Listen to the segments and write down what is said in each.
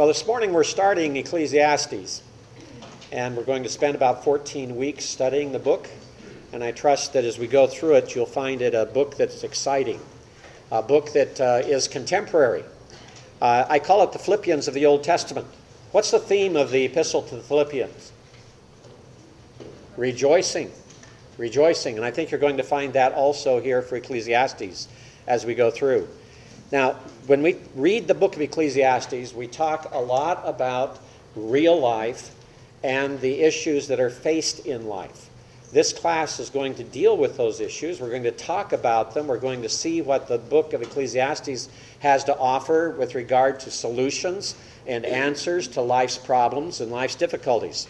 Well, this morning we're starting Ecclesiastes, and we're going to spend about 14 weeks studying the book. And I trust that as we go through it, you'll find it a book that's exciting, a book that uh, is contemporary. Uh, I call it the Philippians of the Old Testament. What's the theme of the epistle to the Philippians? Rejoicing. Rejoicing. And I think you're going to find that also here for Ecclesiastes as we go through. Now, when we read the book of Ecclesiastes, we talk a lot about real life and the issues that are faced in life. This class is going to deal with those issues. We're going to talk about them. We're going to see what the book of Ecclesiastes has to offer with regard to solutions and answers to life's problems and life's difficulties.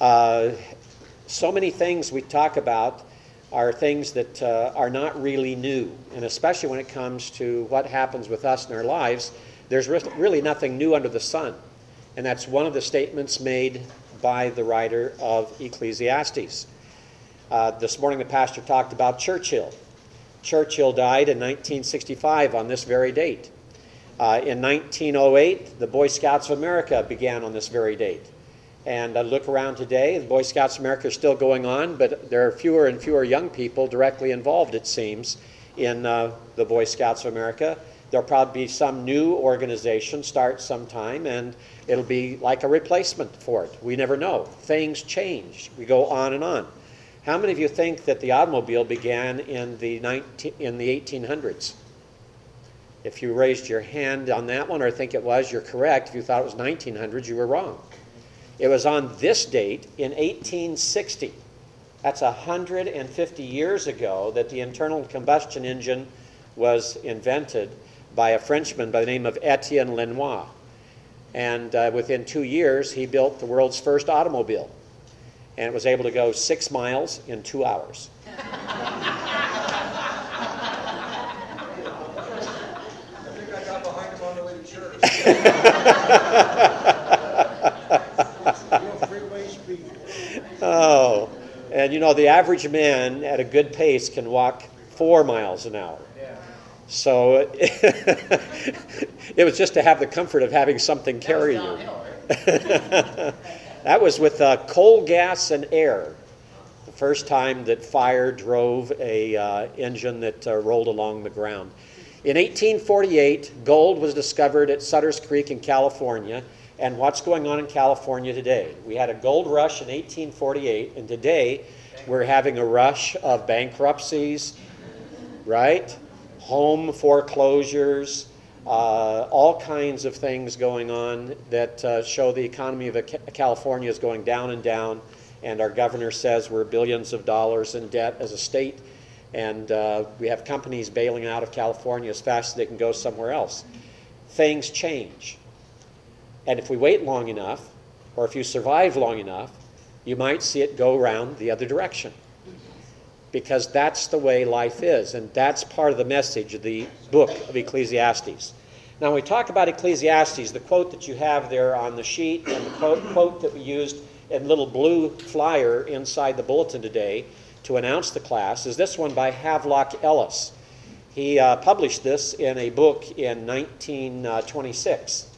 Uh, so many things we talk about are things that uh, are not really new, and especially when it comes to what happens with us in our lives, there's really nothing new under the sun. And that's one of the statements made by the writer of Ecclesiastes. Uh, this morning, the pastor talked about Churchill. Churchill died in 1965 on this very date. Uh, in 1908, the Boy Scouts of America began on this very date. And I look around today, the Boy Scouts of America is still going on, but there are fewer and fewer young people directly involved, it seems, in uh, the Boy Scouts of America. There'll probably be some new organization start sometime, and it'll be like a replacement for it. We never know. Things change. We go on and on. How many of you think that the automobile began in the 19, in the 1800s? If you raised your hand on that one, or think it was, you're correct. If you thought it was 1900s, you were wrong. It was on this date in 1860. That's 150 years ago that the internal combustion engine was invented by a Frenchman by the name of Etienne Lenoir. And uh, within two years, he built the world's first automobile. And it was able to go six miles in two hours. Oh, and you know, the average man at a good pace can walk four miles an hour. So it was just to have the comfort of having something carry you. that was with uh, coal, gas, and air. The first time that fire drove a uh, engine that uh, rolled along the ground. In 1848, gold was discovered at Sutter's Creek in California and what's going on in California today. We had a gold rush in 1848, and today we're having a rush of bankruptcies, right? Home foreclosures, uh, all kinds of things going on that uh, show the economy of California is going down and down. And our governor says we're billions of dollars in debt as a state, and uh, we have companies bailing out of California as fast as they can go somewhere else. Things change. And if we wait long enough, or if you survive long enough, you might see it go around the other direction. Because that's the way life is, and that's part of the message of the book of Ecclesiastes. Now, when we talk about Ecclesiastes, the quote that you have there on the sheet and the quote, quote that we used in little blue flyer inside the bulletin today to announce the class is this one by Havelock Ellis. He uh, published this in a book in 1926.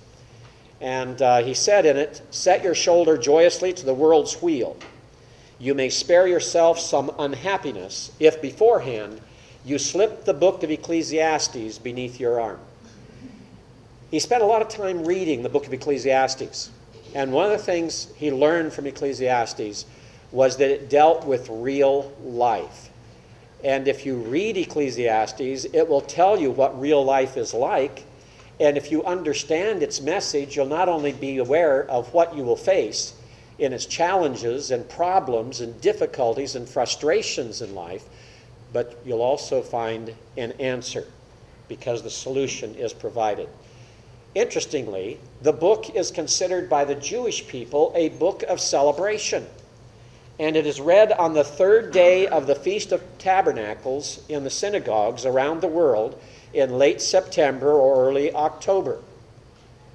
And uh, he said in it, Set your shoulder joyously to the world's wheel. You may spare yourself some unhappiness if beforehand you slip the book of Ecclesiastes beneath your arm. He spent a lot of time reading the book of Ecclesiastes. And one of the things he learned from Ecclesiastes was that it dealt with real life. And if you read Ecclesiastes, it will tell you what real life is like and if you understand its message, you'll not only be aware of what you will face in its challenges and problems and difficulties and frustrations in life, but you'll also find an answer because the solution is provided. Interestingly, the book is considered by the Jewish people a book of celebration. And it is read on the third day of the Feast of Tabernacles in the synagogues around the world in late September or early October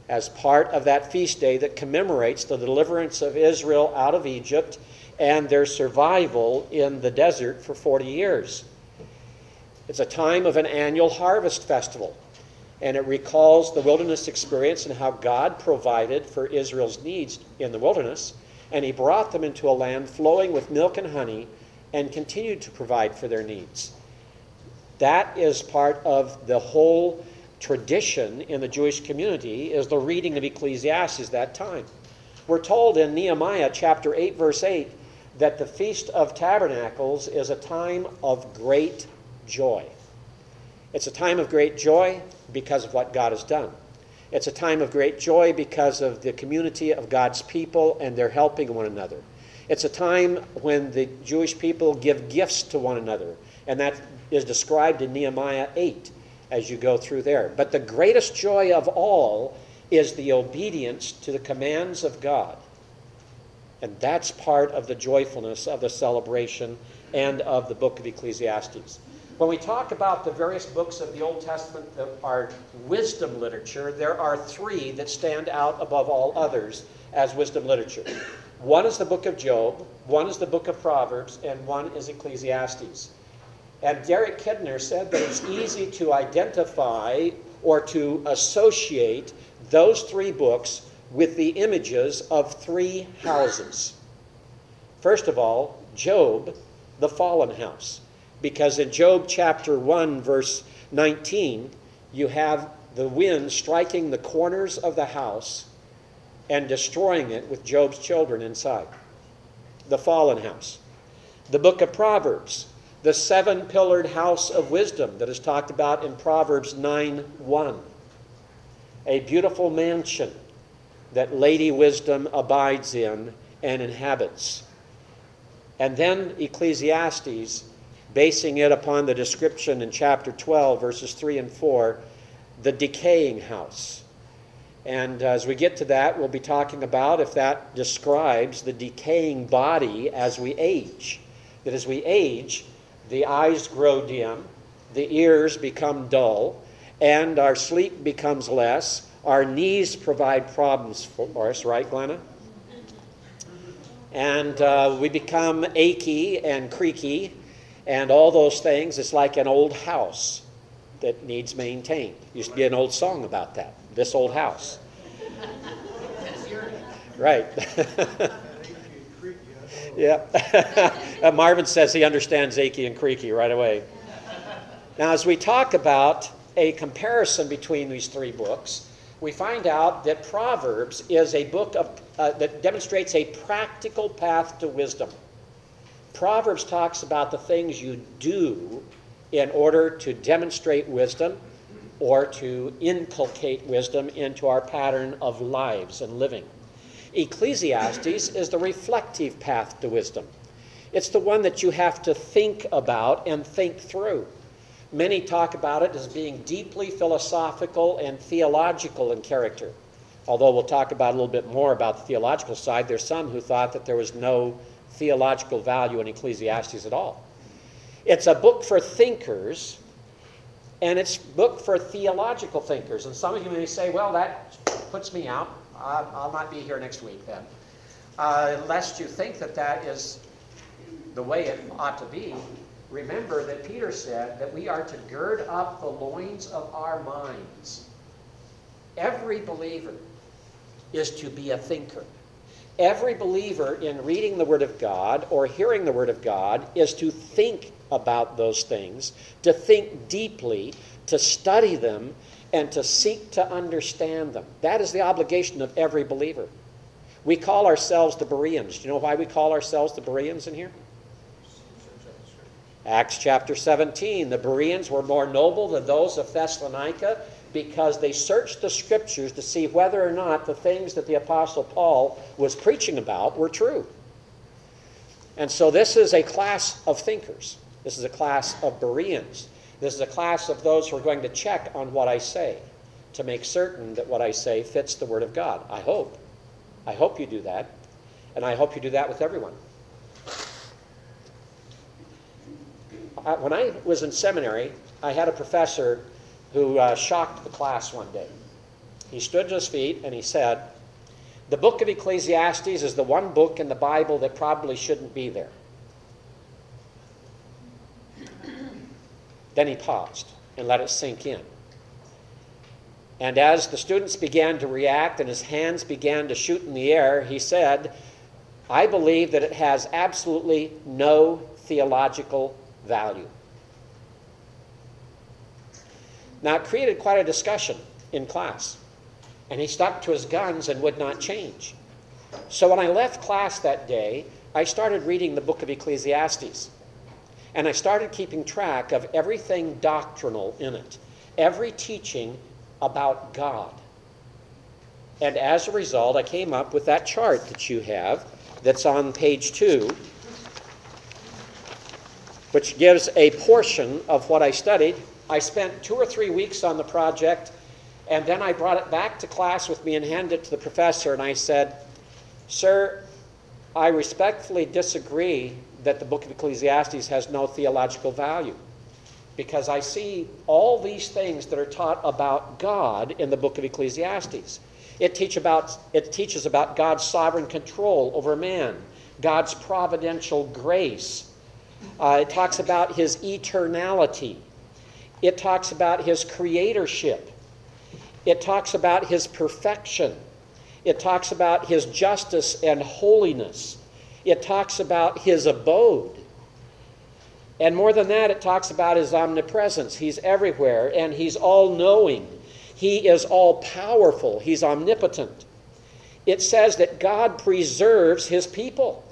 as part of that feast day that commemorates the deliverance of Israel out of Egypt and their survival in the desert for 40 years. It's a time of an annual harvest festival. and it recalls the wilderness experience and how God provided for Israel's needs in the wilderness, and He brought them into a land flowing with milk and honey and continued to provide for their needs. That is part of the whole tradition in the Jewish community is the reading of Ecclesiastes that time. We're told in Nehemiah chapter 8 verse 8 that the feast of tabernacles is a time of great joy. It's a time of great joy because of what God has done. It's a time of great joy because of the community of God's people and they're helping one another. It's a time when the Jewish people give gifts to one another, and that is described in Nehemiah 8 as you go through there. But the greatest joy of all is the obedience to the commands of God. And that's part of the joyfulness of the celebration and of the book of Ecclesiastes. When we talk about the various books of the Old Testament that are wisdom literature, there are three that stand out above all others as wisdom literature. One is the book of Job, one is the book of Proverbs, and one is Ecclesiastes. And Derek Kidner said that it's easy to identify or to associate those three books with the images of three houses. First of all, Job, the fallen house. Because in Job chapter 1, verse 19, you have the wind striking the corners of the house and destroying it with Job's children inside. The fallen house. The book of Proverbs, the seven pillared house of wisdom that is talked about in Proverbs 9 1. A beautiful mansion that Lady Wisdom abides in and inhabits. And then Ecclesiastes, basing it upon the description in chapter 12, verses 3 and 4, the decaying house. And as we get to that, we'll be talking about if that describes the decaying body as we age. That as we age, the eyes grow dim, the ears become dull, and our sleep becomes less, our knees provide problems for us, right, Glenna? And uh, we become achy and creaky and all those things. It's like an old house that needs maintained. Used to be an old song about that. This old house. Right. yeah. Marvin says he understands achy and creaky right away. Now, as we talk about a comparison between these three books, we find out that Proverbs is a book of, uh, that demonstrates a practical path to wisdom. Proverbs talks about the things you do in order to demonstrate wisdom or to inculcate wisdom into our pattern of lives and living. Ecclesiastes is the reflective path to wisdom. It's the one that you have to think about and think through. Many talk about it as being deeply philosophical and theological in character. Although we'll talk about a little bit more about the theological side, there's some who thought that there was no theological value in Ecclesiastes at all. It's a book for thinkers, and it's a book for theological thinkers. And some of you may say, well, that puts me out. I'll not be here next week then. Uh, lest you think that that is the way it ought to be, remember that Peter said that we are to gird up the loins of our minds. Every believer is to be a thinker. Every believer in reading the Word of God or hearing the Word of God is to think about those things, to think deeply, to study them, and to seek to understand them. That is the obligation of every believer. We call ourselves the Bereans. Do you know why we call ourselves the Bereans in here? Acts chapter 17 the Bereans were more noble than those of Thessalonica because they searched the scriptures to see whether or not the things that the Apostle Paul was preaching about were true. And so this is a class of thinkers. This is a class of Bereans. This is a class of those who are going to check on what I say to make certain that what I say fits the Word of God. I hope. I hope you do that. And I hope you do that with everyone. when I was in seminary, I had a professor who uh, shocked the class one day. He stood to his feet and he said, The book of Ecclesiastes is the one book in the Bible that probably shouldn't be there. Then he paused and let it sink in. And as the students began to react and his hands began to shoot in the air, he said, I believe that it has absolutely no theological value. Now, it created quite a discussion in class, and he stuck to his guns and would not change. So when I left class that day, I started reading the book of Ecclesiastes, and I started keeping track of everything doctrinal in it, every teaching about God. And as a result, I came up with that chart that you have that's on page two, which gives a portion of what I studied. I spent two or three weeks on the project, and then I brought it back to class with me and handed it to the professor, and I said, Sir, I respectfully disagree that the book of Ecclesiastes has no theological value because I see all these things that are taught about God in the book of Ecclesiastes. It, teach about, it teaches about God's sovereign control over man, God's providential grace. Uh, it talks about his eternality. It talks about his creatorship. It talks about his perfection. It talks about his justice and holiness. It talks about his abode. And more than that, it talks about his omnipresence. He's everywhere and he's all knowing. He is all powerful. He's omnipotent. It says that God preserves his people.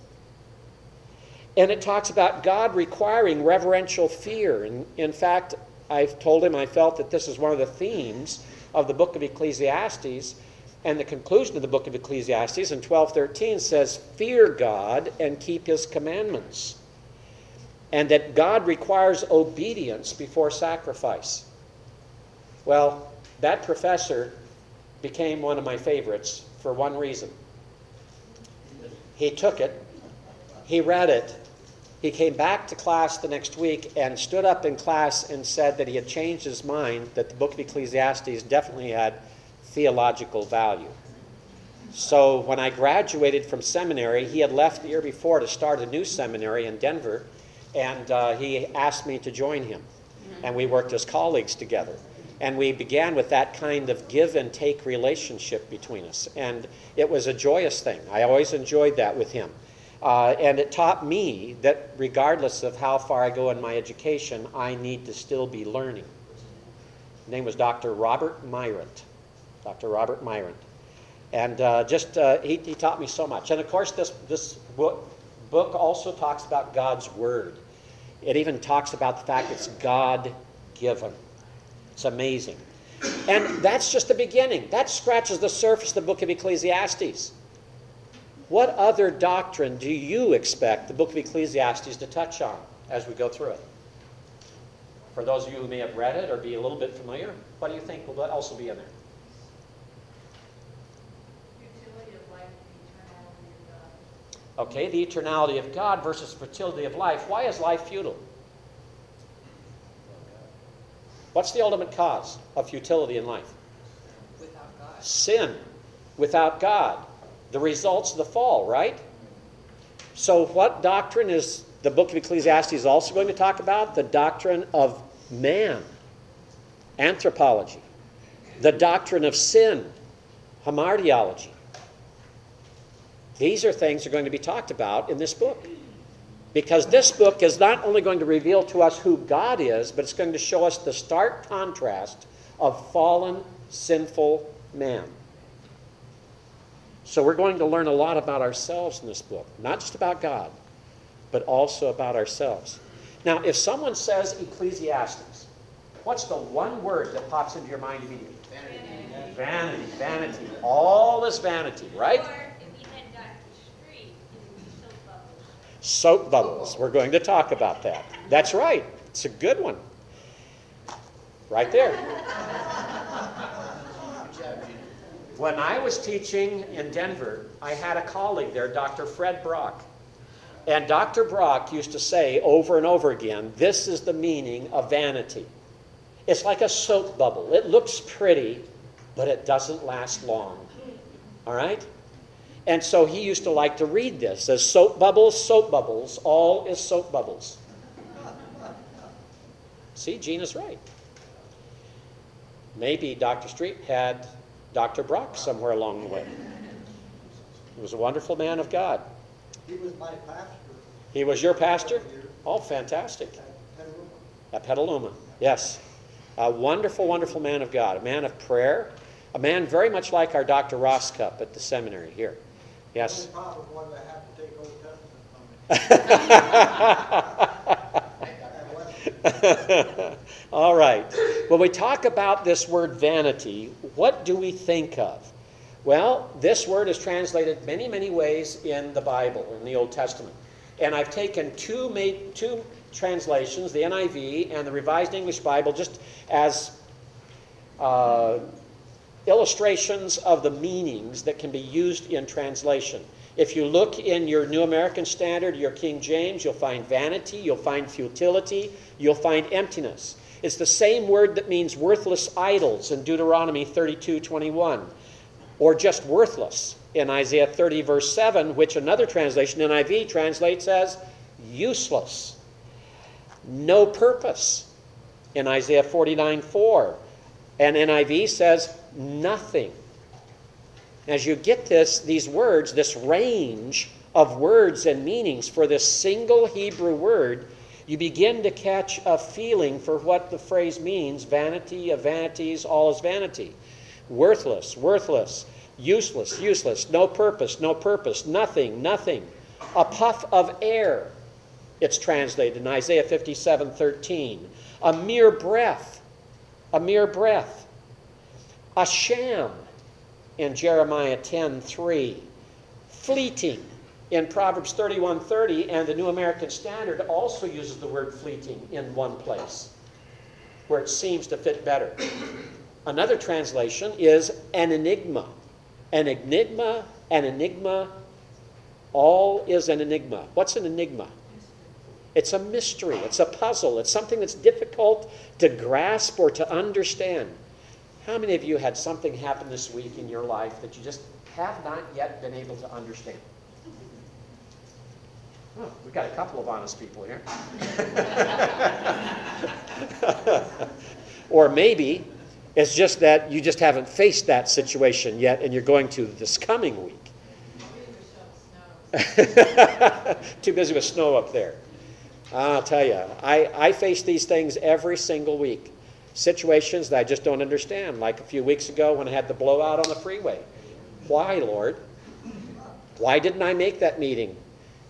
And it talks about God requiring reverential fear. And in fact, I've told him I felt that this is one of the themes of the book of Ecclesiastes. And the conclusion of the book of Ecclesiastes in 12:13 says, "Fear God and keep his commandments." and that God requires obedience before sacrifice. Well, that professor became one of my favorites for one reason. He took it, he read it, he came back to class the next week and stood up in class and said that he had changed his mind, that the book of Ecclesiastes definitely had theological value. So when I graduated from seminary, he had left the year before to start a new seminary in Denver and uh, he asked me to join him. And we worked as colleagues together. And we began with that kind of give and take relationship between us. And it was a joyous thing. I always enjoyed that with him. Uh, and it taught me that regardless of how far I go in my education, I need to still be learning. His name was Dr. Robert Myrant. Dr. Robert Myrant. And uh, just, uh, he, he taught me so much. And of course, this, this book, book also talks about God's Word. It even talks about the fact it's God given. It's amazing. And that's just the beginning. That scratches the surface of the book of Ecclesiastes. What other doctrine do you expect the book of Ecclesiastes to touch on as we go through it? For those of you who may have read it or be a little bit familiar, what do you think will also be in there? Okay, the eternality of God versus fertility of life. Why is life futile? What's the ultimate cause of futility in life? Without God. Sin. Without God. The results of the fall, right? So, what doctrine is the book of Ecclesiastes also going to talk about? The doctrine of man, anthropology, the doctrine of sin, hamartiology. These are things that are going to be talked about in this book. Because this book is not only going to reveal to us who God is, but it's going to show us the stark contrast of fallen, sinful man. So we're going to learn a lot about ourselves in this book, not just about God, but also about ourselves. Now, if someone says Ecclesiastes, what's the one word that pops into your mind immediately? Vanity. Vanity, vanity. All is vanity, right? Soap bubbles. We're going to talk about that. That's right. It's a good one. Right there. When I was teaching in Denver, I had a colleague there, Dr. Fred Brock. And Dr. Brock used to say over and over again this is the meaning of vanity. It's like a soap bubble. It looks pretty, but it doesn't last long. All right? And so he used to like to read this as soap bubbles, soap bubbles, all is soap bubbles. See, Gene is right. Maybe Dr. Street had Dr. Brock somewhere along the way. He was a wonderful man of God. He was my pastor He was your pastor? Oh, fantastic. at Petaluma. At Petaluma, yes. A wonderful, wonderful man of God, a man of prayer, a man very much like our Dr. Ross Cup at the seminary here. Yes. Only problem was I had to take Old Testament from him. All right. When we talk about this word vanity, what do we think of? Well, this word is translated many, many ways in the Bible, in the Old Testament. And I've taken two, made, two translations, the NIV and the Revised English Bible, just as uh, illustrations of the meanings that can be used in translation. If you look in your New American Standard, your King James, you'll find vanity, you'll find futility, you'll find emptiness. It's the same word that means worthless idols in Deuteronomy 32 21, or just worthless in Isaiah 30, verse 7, which another translation, NIV, translates as useless. No purpose in Isaiah 49 4. And NIV says nothing. As you get this, these words, this range of words and meanings for this single Hebrew word, you begin to catch a feeling for what the phrase means vanity of vanities, all is vanity. Worthless, worthless, useless, useless, no purpose, no purpose, nothing, nothing. A puff of air, it's translated in Isaiah 57 13. A mere breath, a mere breath. A sham in Jeremiah 10 3. Fleeting in Proverbs 31 30, and the New American Standard also uses the word fleeting in one place where it seems to fit better. Another translation is an enigma. An enigma, an enigma, all is an enigma. What's an enigma? It's a mystery, it's a puzzle, it's something that's difficult to grasp or to understand. How many of you had something happen this week in your life that you just have not yet been able to understand? Oh, we've got a couple of honest people here. or maybe it's just that you just haven't faced that situation yet and you're going to this coming week. Too busy with snow up there. I'll tell you, I, I face these things every single week. Situations that I just don't understand, like a few weeks ago when I had the blowout on the freeway. Why, Lord? Why didn't I make that meeting?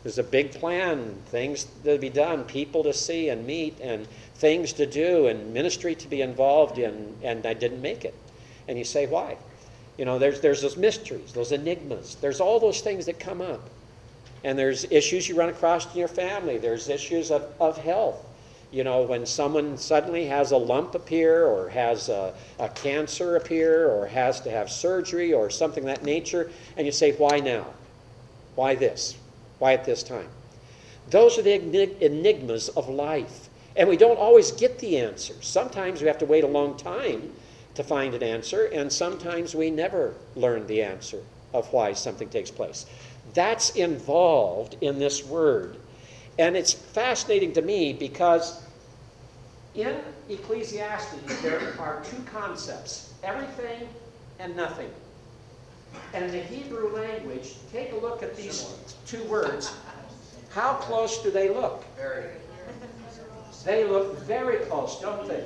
There's a big plan, things to be done, people to see and meet, and things to do, and ministry to be involved in, and I didn't make it. And you say, why? You know, there's, there's those mysteries, those enigmas, there's all those things that come up. And there's issues you run across in your family, there's issues of, of health. You know, when someone suddenly has a lump appear, or has a, a cancer appear, or has to have surgery, or something that nature, and you say, why now? Why this? Why at this time? Those are the enigmas of life. And we don't always get the answer. Sometimes we have to wait a long time to find an answer, and sometimes we never learn the answer of why something takes place. That's involved in this word. And it's fascinating to me because in Ecclesiastes there are two concepts everything and nothing. And in the Hebrew language, take a look at these two words. How close do they look? They look very close, don't they?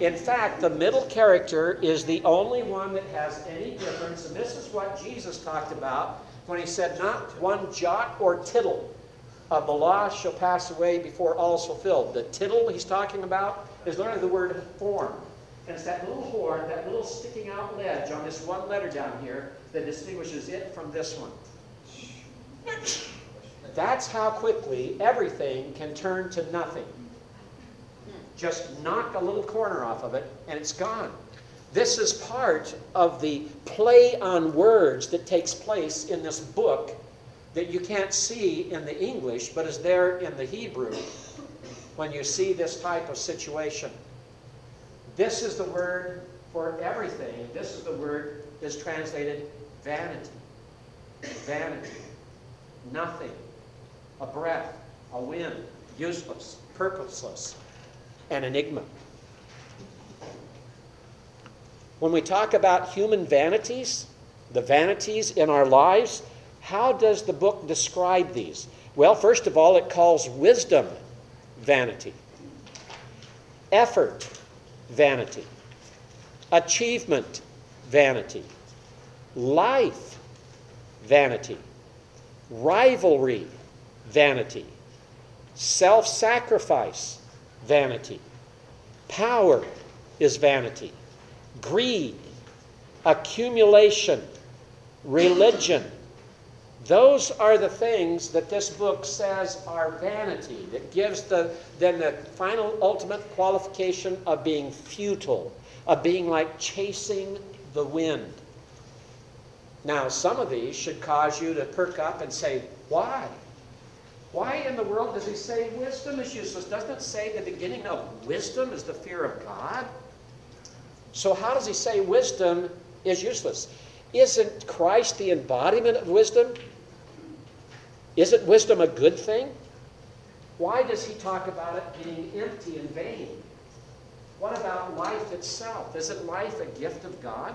In fact, the middle character is the only one that has any difference, and this is what Jesus talked about when he said, Not one jot or tittle of the law shall pass away before all is fulfilled. The tittle he's talking about is literally the word form. And it's that little horn, that little sticking out ledge on this one letter down here that distinguishes it from this one. That's how quickly everything can turn to nothing. Just knock a little corner off of it and it's gone. This is part of the play on words that takes place in this book that you can't see in the English, but is there in the Hebrew when you see this type of situation. This is the word for everything. This is the word that's translated vanity. Vanity. Nothing. A breath. A wind. Useless. Purposeless. An enigma. When we talk about human vanities, the vanities in our lives, how does the book describe these? Well, first of all, it calls wisdom vanity, effort vanity, achievement vanity, life vanity, rivalry vanity, self sacrifice vanity, power is vanity, greed, accumulation, religion. Those are the things that this book says are vanity, that gives the, then the final ultimate qualification of being futile, of being like chasing the wind. Now, some of these should cause you to perk up and say, Why? Why in the world does he say wisdom is useless? Doesn't it say the beginning of wisdom is the fear of God? So, how does he say wisdom is useless? Isn't Christ the embodiment of wisdom? Isn't wisdom a good thing? Why does he talk about it being empty and vain? What about life itself? Isn't life a gift of God?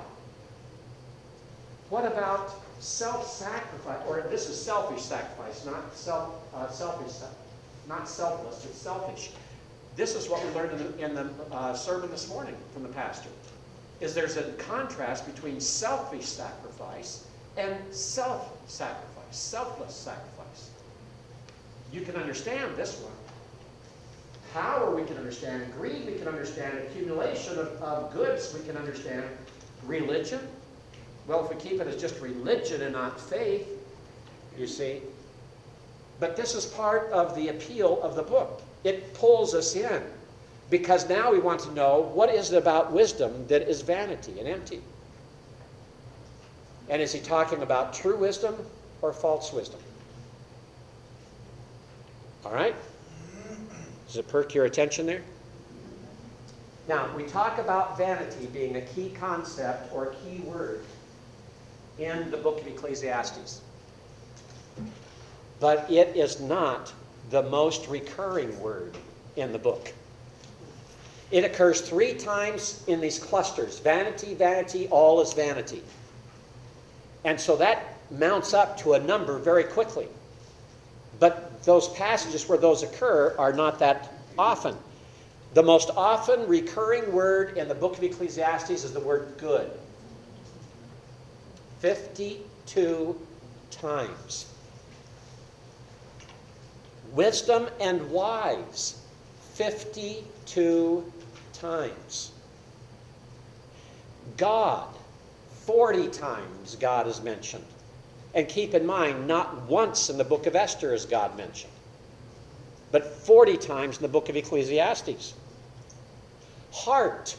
What about self-sacrifice? Or this is selfish sacrifice, not self, uh, selfish, not selfless, It's selfish. This is what we learned in the, in the uh, sermon this morning from the pastor. Is there's a contrast between selfish sacrifice and self-sacrifice, selfless sacrifice. You can understand this one. Power we can understand. Greed we can understand. Accumulation of, of goods we can understand. Religion well, if we keep it as just religion and not faith, you see. But this is part of the appeal of the book. It pulls us in because now we want to know what is it about wisdom that is vanity and empty. And is he talking about true wisdom or false wisdom? All right? Does it perk your attention there? Now, we talk about vanity being a key concept or a key word in the book of Ecclesiastes. But it is not the most recurring word in the book. It occurs three times in these clusters vanity, vanity, all is vanity. And so that mounts up to a number very quickly. But those passages where those occur are not that often. The most often recurring word in the book of Ecclesiastes is the word good. 52 times. Wisdom and wise, 52 times. God, 40 times God is mentioned. And keep in mind, not once in the book of Esther is God mentioned, but 40 times in the book of Ecclesiastes. Heart,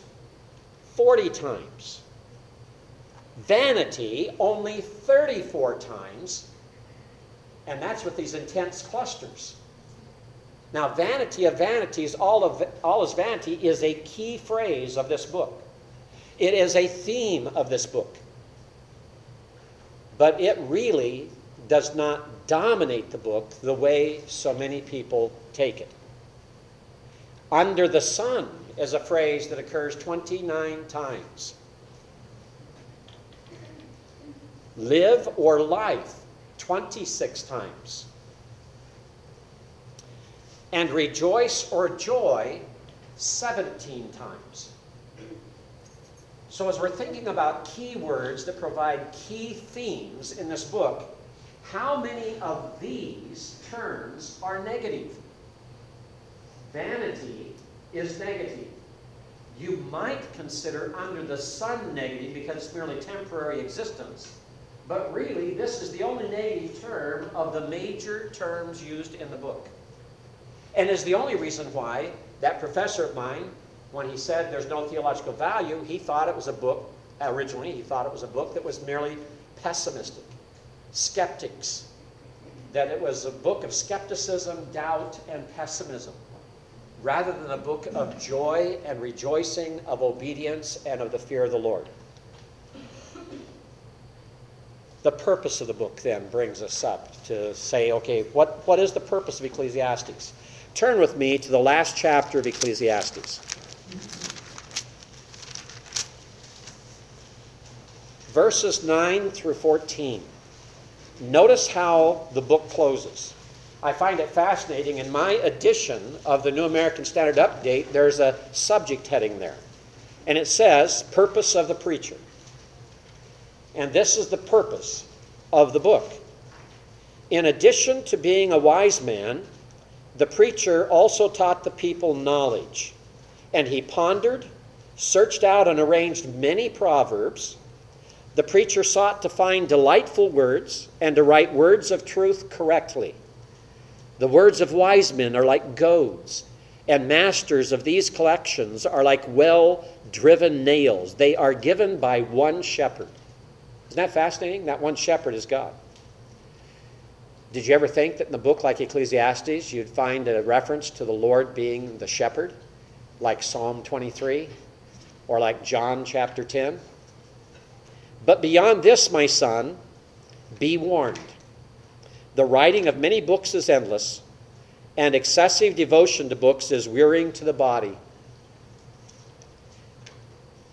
40 times. Vanity only 34 times, and that's with these intense clusters. Now, vanity of vanities, all, of, all is vanity, is a key phrase of this book. It is a theme of this book. But it really does not dominate the book the way so many people take it. Under the sun is a phrase that occurs 29 times. live or life 26 times. And rejoice or joy 17 times. So, as we're thinking about keywords that provide key themes in this book, how many of these terms are negative? Vanity is negative. You might consider under the sun negative because it's merely temporary existence. But really, this is the only negative term of the major terms used in the book. And is the only reason why that professor of mine, when he said there's no theological value, he thought it was a book, originally, he thought it was a book that was merely pessimistic, skeptics, that it was a book of skepticism, doubt, and pessimism, rather than a book of joy and rejoicing, of obedience, and of the fear of the Lord. The purpose of the book then brings us up to say, okay, what, what is the purpose of Ecclesiastes? Turn with me to the last chapter of Ecclesiastes. Verses 9 through 14. Notice how the book closes. I find it fascinating. In my edition of the New American Standard Update, there's a subject heading there. And it says, Purpose of the Preacher. And this is the purpose of the book. In addition to being a wise man, the preacher also taught the people knowledge. And he pondered, searched out, and arranged many proverbs. The preacher sought to find delightful words and to write words of truth correctly. The words of wise men are like goads, and masters of these collections are like well driven nails. They are given by one shepherd. Isn't that fascinating? That one shepherd is God. Did you ever think that in a book like Ecclesiastes you'd find a reference to the Lord being the shepherd, like Psalm 23 or like John chapter 10? But beyond this, my son, be warned. The writing of many books is endless, and excessive devotion to books is wearying to the body.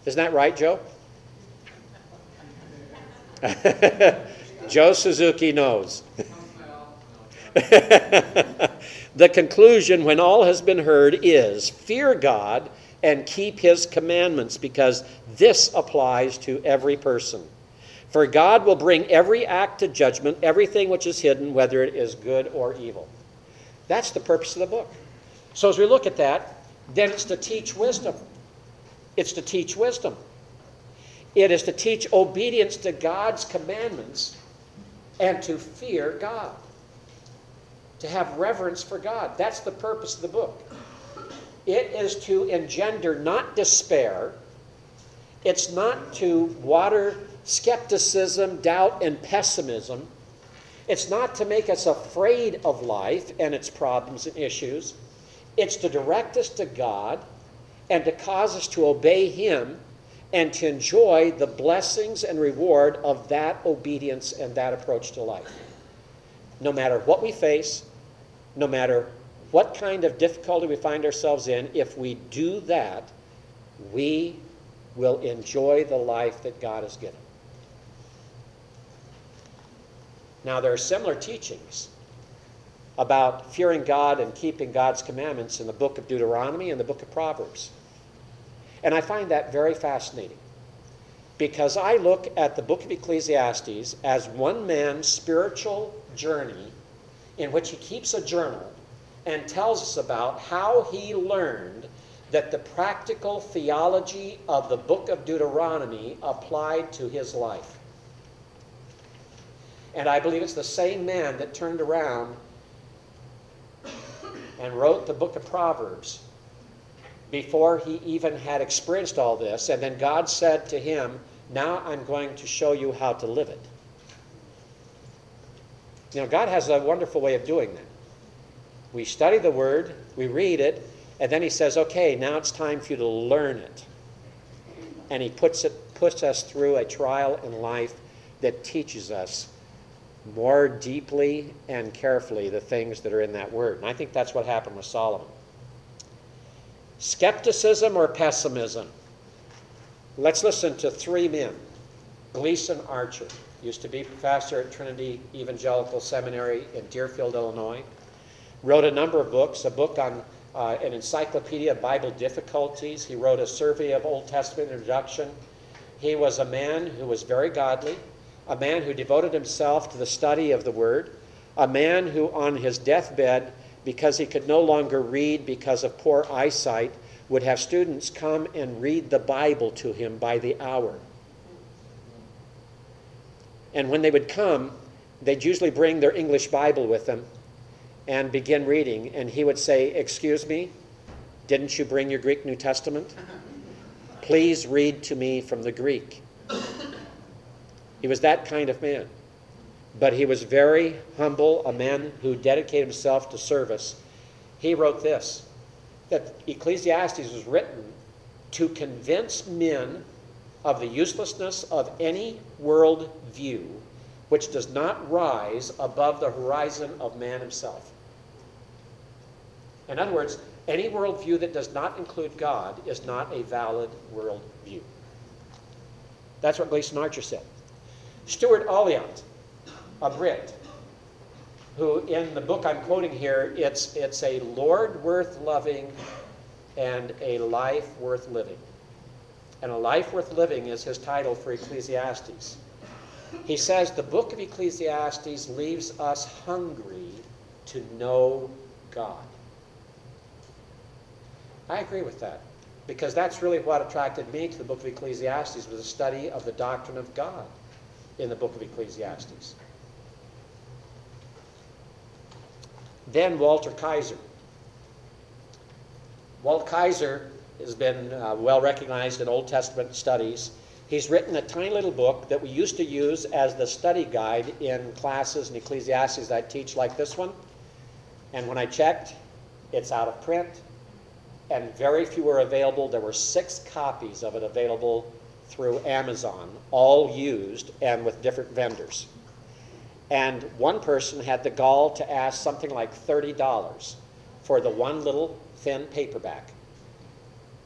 Isn't that right, Joe? Joe Suzuki knows. the conclusion, when all has been heard, is fear God and keep his commandments, because this applies to every person. For God will bring every act to judgment, everything which is hidden, whether it is good or evil. That's the purpose of the book. So as we look at that, then it's to teach wisdom. It's to teach wisdom. It is to teach obedience to God's commandments and to fear God. To have reverence for God. That's the purpose of the book. It is to engender not despair, it's not to water skepticism, doubt, and pessimism. It's not to make us afraid of life and its problems and issues. It's to direct us to God and to cause us to obey Him and to enjoy the blessings and reward of that obedience and that approach to life. No matter what we face, no matter what kind of difficulty we find ourselves in, if we do that, we will enjoy the life that God has given. Now, there are similar teachings about fearing God and keeping God's commandments in the book of Deuteronomy and the book of Proverbs. And I find that very fascinating because I look at the book of Ecclesiastes as one man's spiritual journey in which he keeps a journal and tells us about how he learned that the practical theology of the book of Deuteronomy applied to his life. And I believe it's the same man that turned around and wrote the book of Proverbs before he even had experienced all this. And then God said to him, Now I'm going to show you how to live it. You know, God has a wonderful way of doing that. We study the Word, we read it, and then He says, Okay, now it's time for you to learn it. And He puts, it, puts us through a trial in life that teaches us more deeply and carefully the things that are in that Word. And I think that's what happened with Solomon. Skepticism or pessimism? Let's listen to three men. Gleason Archer used to be professor at Trinity Evangelical Seminary in Deerfield, Illinois. Wrote a number of books, a book on uh, an encyclopedia of Bible difficulties. He wrote a survey of Old Testament introduction. He was a man who was very godly, a man who devoted himself to the study of the Word, a man who, on his deathbed, because he could no longer read because of poor eyesight, would have students come and read the Bible to him by the hour. And when they would come, they'd usually bring their English Bible with them and begin reading. And he would say, Excuse me, didn't you bring your Greek New Testament? Please read to me from the Greek. He was that kind of man. But he was very humble, a man who dedicated himself to service. He wrote this that Ecclesiastes was written to convince men of the uselessness of any world view which does not rise above the horizon of man himself. In other words, any worldview that does not include God is not a valid worldview. That's what Gleason Archer said. Stuart Olyott, a Brit, who in the book I'm quoting here, it's, it's a Lord worth loving and a life worth living. And a life worth living is his title for Ecclesiastes. He says the book of Ecclesiastes leaves us hungry to know God. I agree with that because that's really what attracted me to the book of Ecclesiastes was a study of the doctrine of God in the book of Ecclesiastes. Then Walter Kaiser. Walt Kaiser has been uh, well recognized in Old Testament studies. He's written a tiny little book that we used to use as the study guide in classes in Ecclesiastes that I teach, like this one. And when I checked, it's out of print, and very few are available. There were six copies of it available through Amazon, all used and with different vendors. And one person had the gall to ask something like $30 for the one little thin paperback,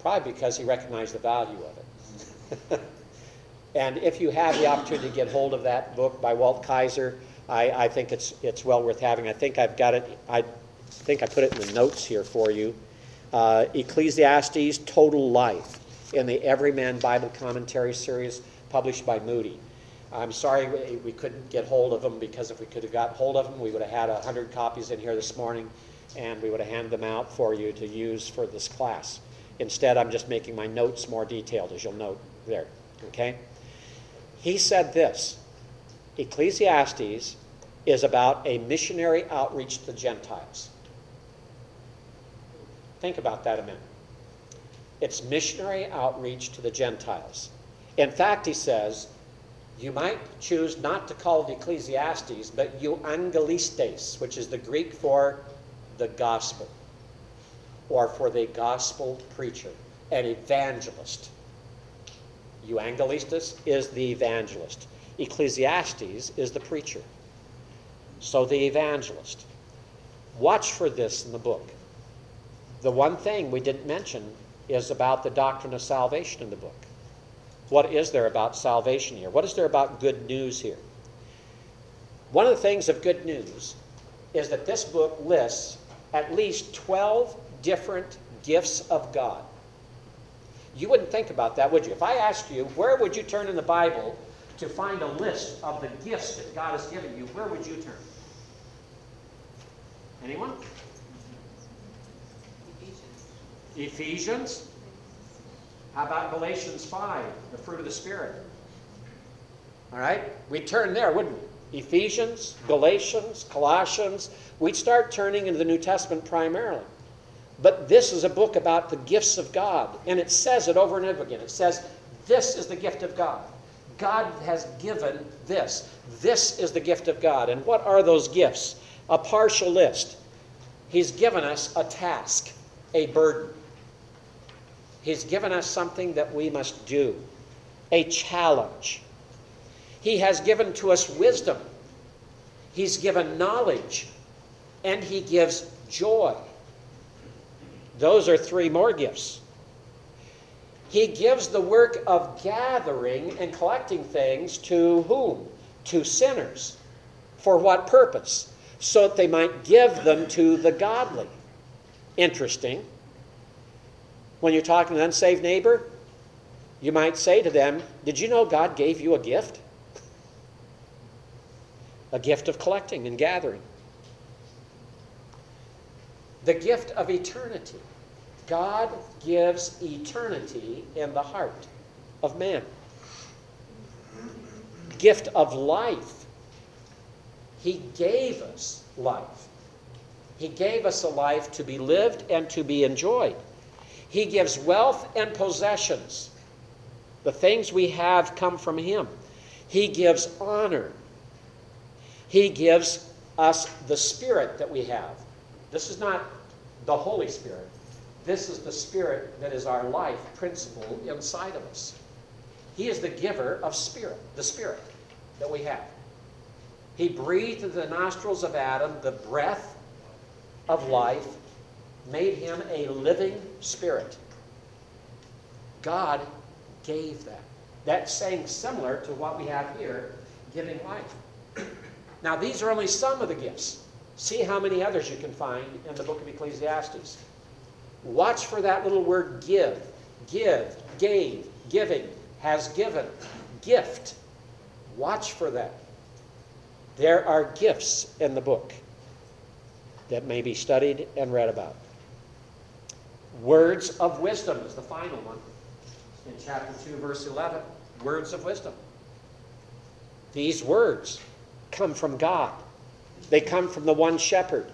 probably because he recognized the value of it. and if you have the opportunity to get hold of that book by Walt Kaiser, I, I think it's, it's well worth having. I think I've got it, I think I put it in the notes here for you. Uh, Ecclesiastes Total Life in the Everyman Bible Commentary series published by Moody. I'm sorry we, we couldn't get hold of them because if we could have got hold of them, we would have had 100 copies in here this morning and we would have handed them out for you to use for this class. Instead, I'm just making my notes more detailed, as you'll note there. Okay? He said this Ecclesiastes is about a missionary outreach to the Gentiles. Think about that a minute. It's missionary outreach to the Gentiles. In fact, he says, you might choose not to call it Ecclesiastes, but euangelistes, which is the Greek for the gospel, or for the gospel preacher, an evangelist. Euangelistus is the evangelist. Ecclesiastes is the preacher. So the evangelist. Watch for this in the book. The one thing we didn't mention is about the doctrine of salvation in the book. What is there about salvation here? What is there about good news here? One of the things of good news is that this book lists at least 12 different gifts of God. You wouldn't think about that, would you? If I asked you, where would you turn in the Bible to find a list of the gifts that God has given you, where would you turn? Anyone? Ephesians. Ephesians? How about Galatians 5, the fruit of the Spirit? All right? We'd turn there, wouldn't we? Ephesians, Galatians, Colossians. We'd start turning into the New Testament primarily. But this is a book about the gifts of God. And it says it over and over again. It says, This is the gift of God. God has given this. This is the gift of God. And what are those gifts? A partial list. He's given us a task, a burden. He's given us something that we must do, a challenge. He has given to us wisdom. He's given knowledge. And He gives joy. Those are three more gifts. He gives the work of gathering and collecting things to whom? To sinners. For what purpose? So that they might give them to the godly. Interesting. When you're talking to an unsaved neighbor, you might say to them, Did you know God gave you a gift? A gift of collecting and gathering. The gift of eternity. God gives eternity in the heart of man. Gift of life. He gave us life. He gave us a life to be lived and to be enjoyed. He gives wealth and possessions. The things we have come from Him. He gives honor. He gives us the Spirit that we have. This is not the Holy Spirit. This is the Spirit that is our life principle inside of us. He is the giver of Spirit, the Spirit that we have. He breathed into the nostrils of Adam the breath of life, made him a living spirit. God gave that. That's saying similar to what we have here, giving life. Now, these are only some of the gifts. See how many others you can find in the book of Ecclesiastes. Watch for that little word give. Give, gave, giving, has given, gift. Watch for that. There are gifts in the book that may be studied and read about. Words of wisdom is the final one in chapter 2, verse 11. Words of wisdom. These words come from God, they come from the one shepherd.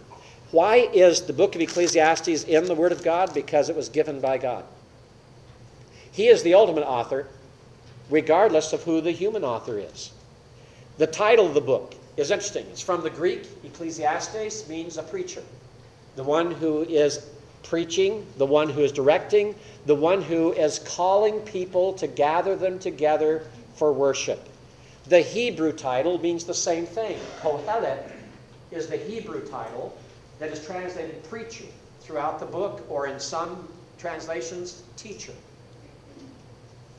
Why is the book of Ecclesiastes in the Word of God? Because it was given by God. He is the ultimate author, regardless of who the human author is. The title of the book is interesting. It's from the Greek. Ecclesiastes means a preacher, the one who is preaching, the one who is directing, the one who is calling people to gather them together for worship. The Hebrew title means the same thing. Kohelet is the Hebrew title that is translated preacher throughout the book, or in some translations, teacher.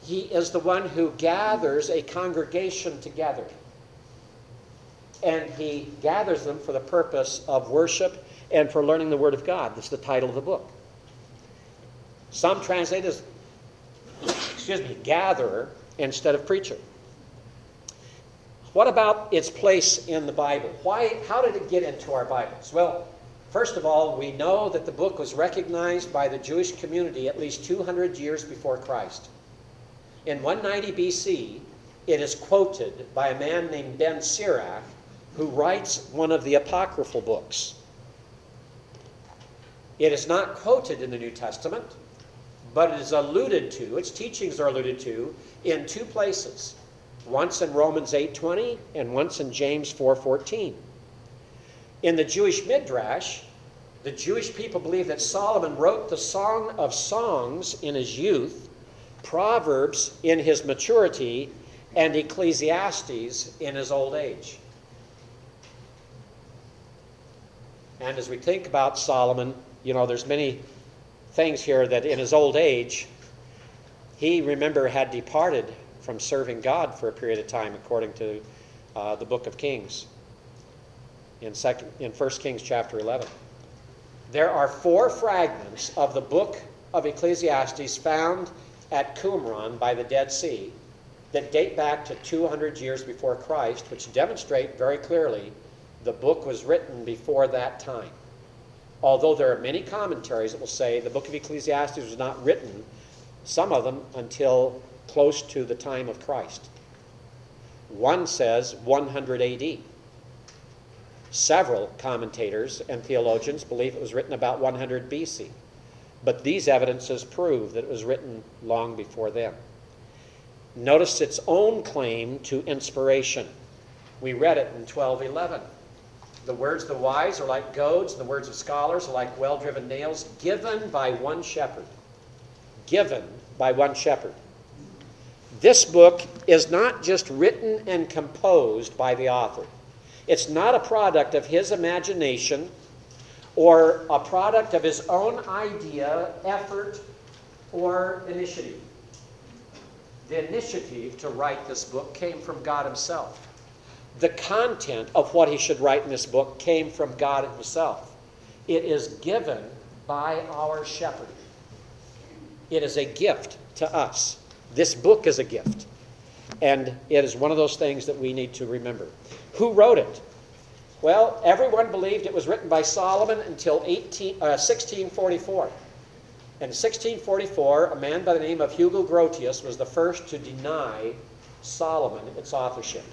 He is the one who gathers a congregation together. And he gathers them for the purpose of worship and for learning the Word of God. That's the title of the book. Some translate as, excuse me, gatherer instead of preacher. What about its place in the Bible? Why, how did it get into our Bibles? Well, first of all, we know that the book was recognized by the Jewish community at least 200 years before Christ. In 190 BC, it is quoted by a man named Ben Sirach, who writes one of the apocryphal books. It is not quoted in the New Testament, but it is alluded to, its teachings are alluded to in two places. Once in Romans 8:20 and once in James 4:14. In the Jewish Midrash, the Jewish people believe that Solomon wrote the Song of Songs in his youth, Proverbs in his maturity, and Ecclesiastes in his old age. And as we think about Solomon, you know, there's many things here that in his old age, he, remember, had departed from serving God for a period of time, according to uh, the book of Kings in, second, in 1 Kings chapter 11. There are four fragments of the book of Ecclesiastes found at Qumran by the Dead Sea that date back to 200 years before Christ, which demonstrate very clearly the book was written before that time. Although there are many commentaries that will say the book of Ecclesiastes was not written, some of them until close to the time of Christ. One says 100 AD. Several commentators and theologians believe it was written about 100 BC, but these evidences prove that it was written long before then. Notice its own claim to inspiration. We read it in 1211. The words of the wise are like goads, and the words of scholars are like well driven nails, given by one shepherd. Given by one shepherd. This book is not just written and composed by the author, it's not a product of his imagination or a product of his own idea, effort, or initiative. The initiative to write this book came from God Himself the content of what he should write in this book came from God himself. It is given by our shepherd. It is a gift to us. This book is a gift. And it is one of those things that we need to remember. Who wrote it? Well, everyone believed it was written by Solomon until 18, uh, 1644. In 1644, a man by the name of Hugo Grotius was the first to deny Solomon its authorship.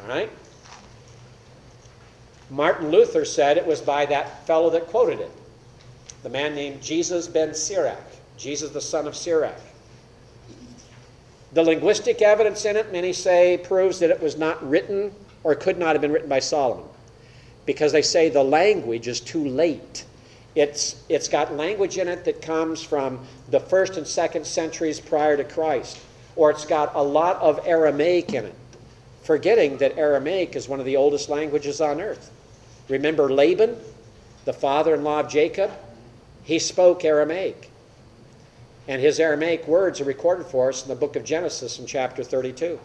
All right? Martin Luther said it was by that fellow that quoted it, the man named Jesus ben Sirach, Jesus the son of Sirach. The linguistic evidence in it, many say, proves that it was not written or could not have been written by Solomon because they say the language is too late. It's, it's got language in it that comes from the first and second centuries prior to Christ, or it's got a lot of Aramaic in it forgetting that Aramaic is one of the oldest languages on earth. Remember Laban, the father in law of Jacob? He spoke Aramaic. And his Aramaic words are recorded for us in the book of Genesis in chapter 32.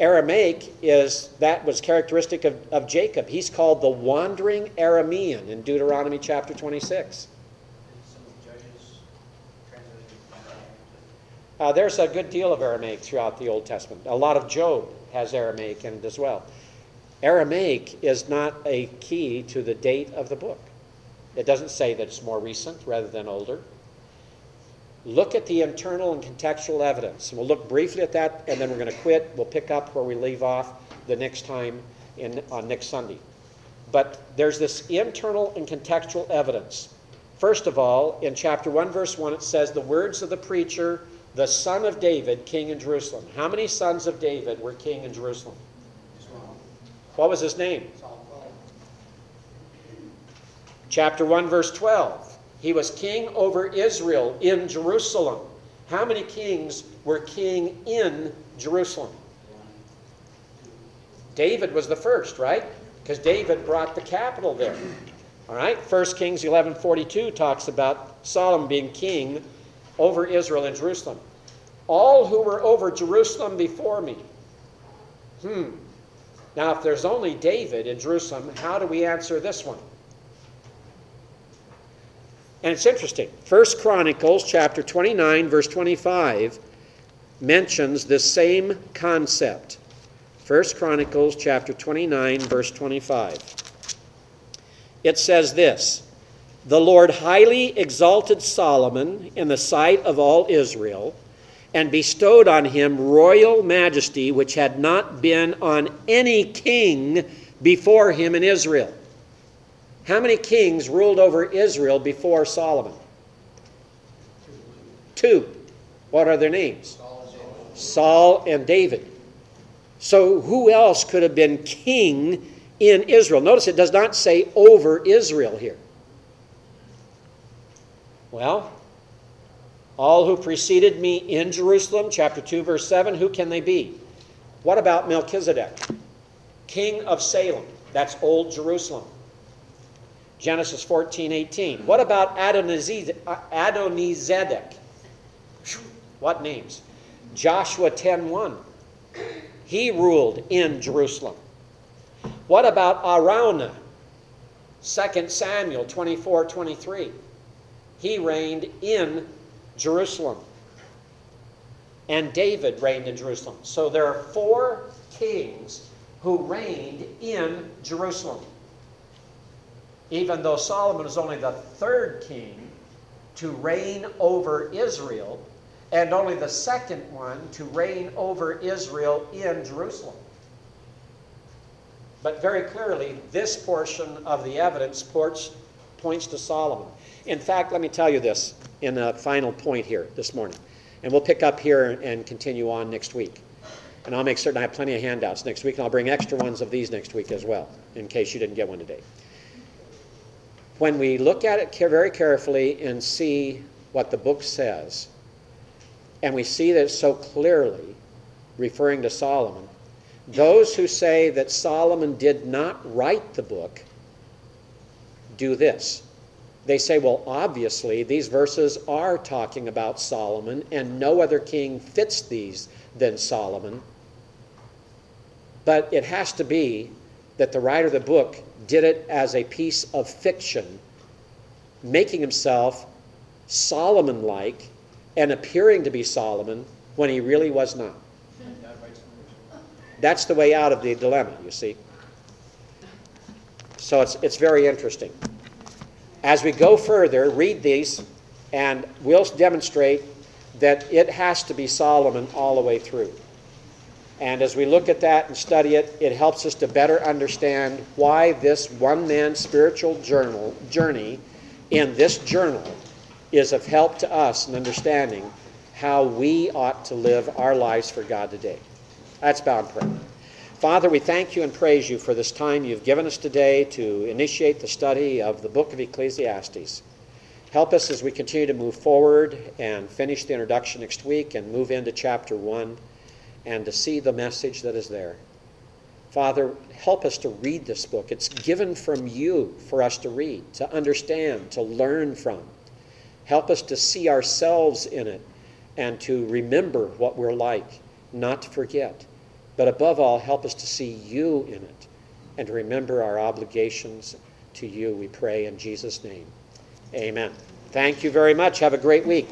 Aramaic is that was characteristic of, of Jacob. He's called the wandering Aramean in Deuteronomy chapter 26. Some of the judges translated it. Uh, there's a good deal of Aramaic throughout the Old Testament. A lot of Job has Aramaic in it as well. Aramaic is not a key to the date of the book. It doesn't say that it's more recent rather than older. Look at the internal and contextual evidence. And we'll look briefly at that, and then we're going to quit. We'll pick up where we leave off the next time in, on next Sunday. But there's this internal and contextual evidence. First of all, in chapter 1, verse 1, it says, The words of the preacher, the son of David, king in Jerusalem. How many sons of David were king in Jerusalem? What was his name? Chapter 1, verse 12. He was king over Israel in Jerusalem. How many kings were king in Jerusalem? David was the first, right? Because David brought the capital there. All right? 1 Kings 11:42 talks about Solomon being king over Israel in Jerusalem. All who were over Jerusalem before me. Hmm. Now, if there's only David in Jerusalem, how do we answer this one? And it's interesting. First Chronicles chapter 29 verse 25 mentions the same concept. First Chronicles chapter 29 verse 25. It says this, "The Lord highly exalted Solomon in the sight of all Israel and bestowed on him royal majesty which had not been on any king before him in Israel." How many kings ruled over Israel before Solomon? Two. What are their names? Saul and David. So, who else could have been king in Israel? Notice it does not say over Israel here. Well, all who preceded me in Jerusalem, chapter 2, verse 7, who can they be? What about Melchizedek, king of Salem? That's Old Jerusalem. Genesis 14, 18. What about Adonizedek? What names? Joshua 10, 1. He ruled in Jerusalem. What about Araunah? 2 Samuel 24, 23. He reigned in Jerusalem. And David reigned in Jerusalem. So there are four kings who reigned in Jerusalem even though Solomon was only the third king to reign over Israel, and only the second one to reign over Israel in Jerusalem. But very clearly, this portion of the evidence points, to Solomon. In fact, let me tell you this in a final point here this morning. And we'll pick up here and continue on next week. And I'll make certain I have plenty of handouts next week, and I'll bring extra ones of these next week as well, in case you didn't get one today when we look at it very carefully and see what the book says, and we see that so clearly referring to Solomon, those who say that Solomon did not write the book do this. They say, well, obviously, these verses are talking about Solomon, and no other king fits these than Solomon. But it has to be that the writer of the book did it as a piece of fiction, making himself Solomon like and appearing to be Solomon when he really was not. That's the way out of the dilemma, you see. So it's, it's very interesting. As we go further, read these, and we'll demonstrate that it has to be Solomon all the way through. And as we look at that and study it, it helps us to better understand why this one man spiritual journal journey in this journal is of help to us in understanding how we ought to live our lives for God today. That's bound prayer. Father, we thank you and praise you for this time you've given us today to initiate the study of the book of Ecclesiastes. Help us as we continue to move forward and finish the introduction next week and move into chapter 1 and to see the message that is there. Father, help us to read this book. It's given from you for us to read, to understand, to learn from. Help us to see ourselves in it and to remember what we're like, not to forget. But above all, help us to see you in it and to remember our obligations to you, we pray in Jesus' name. Amen. Thank you very much. Have a great week.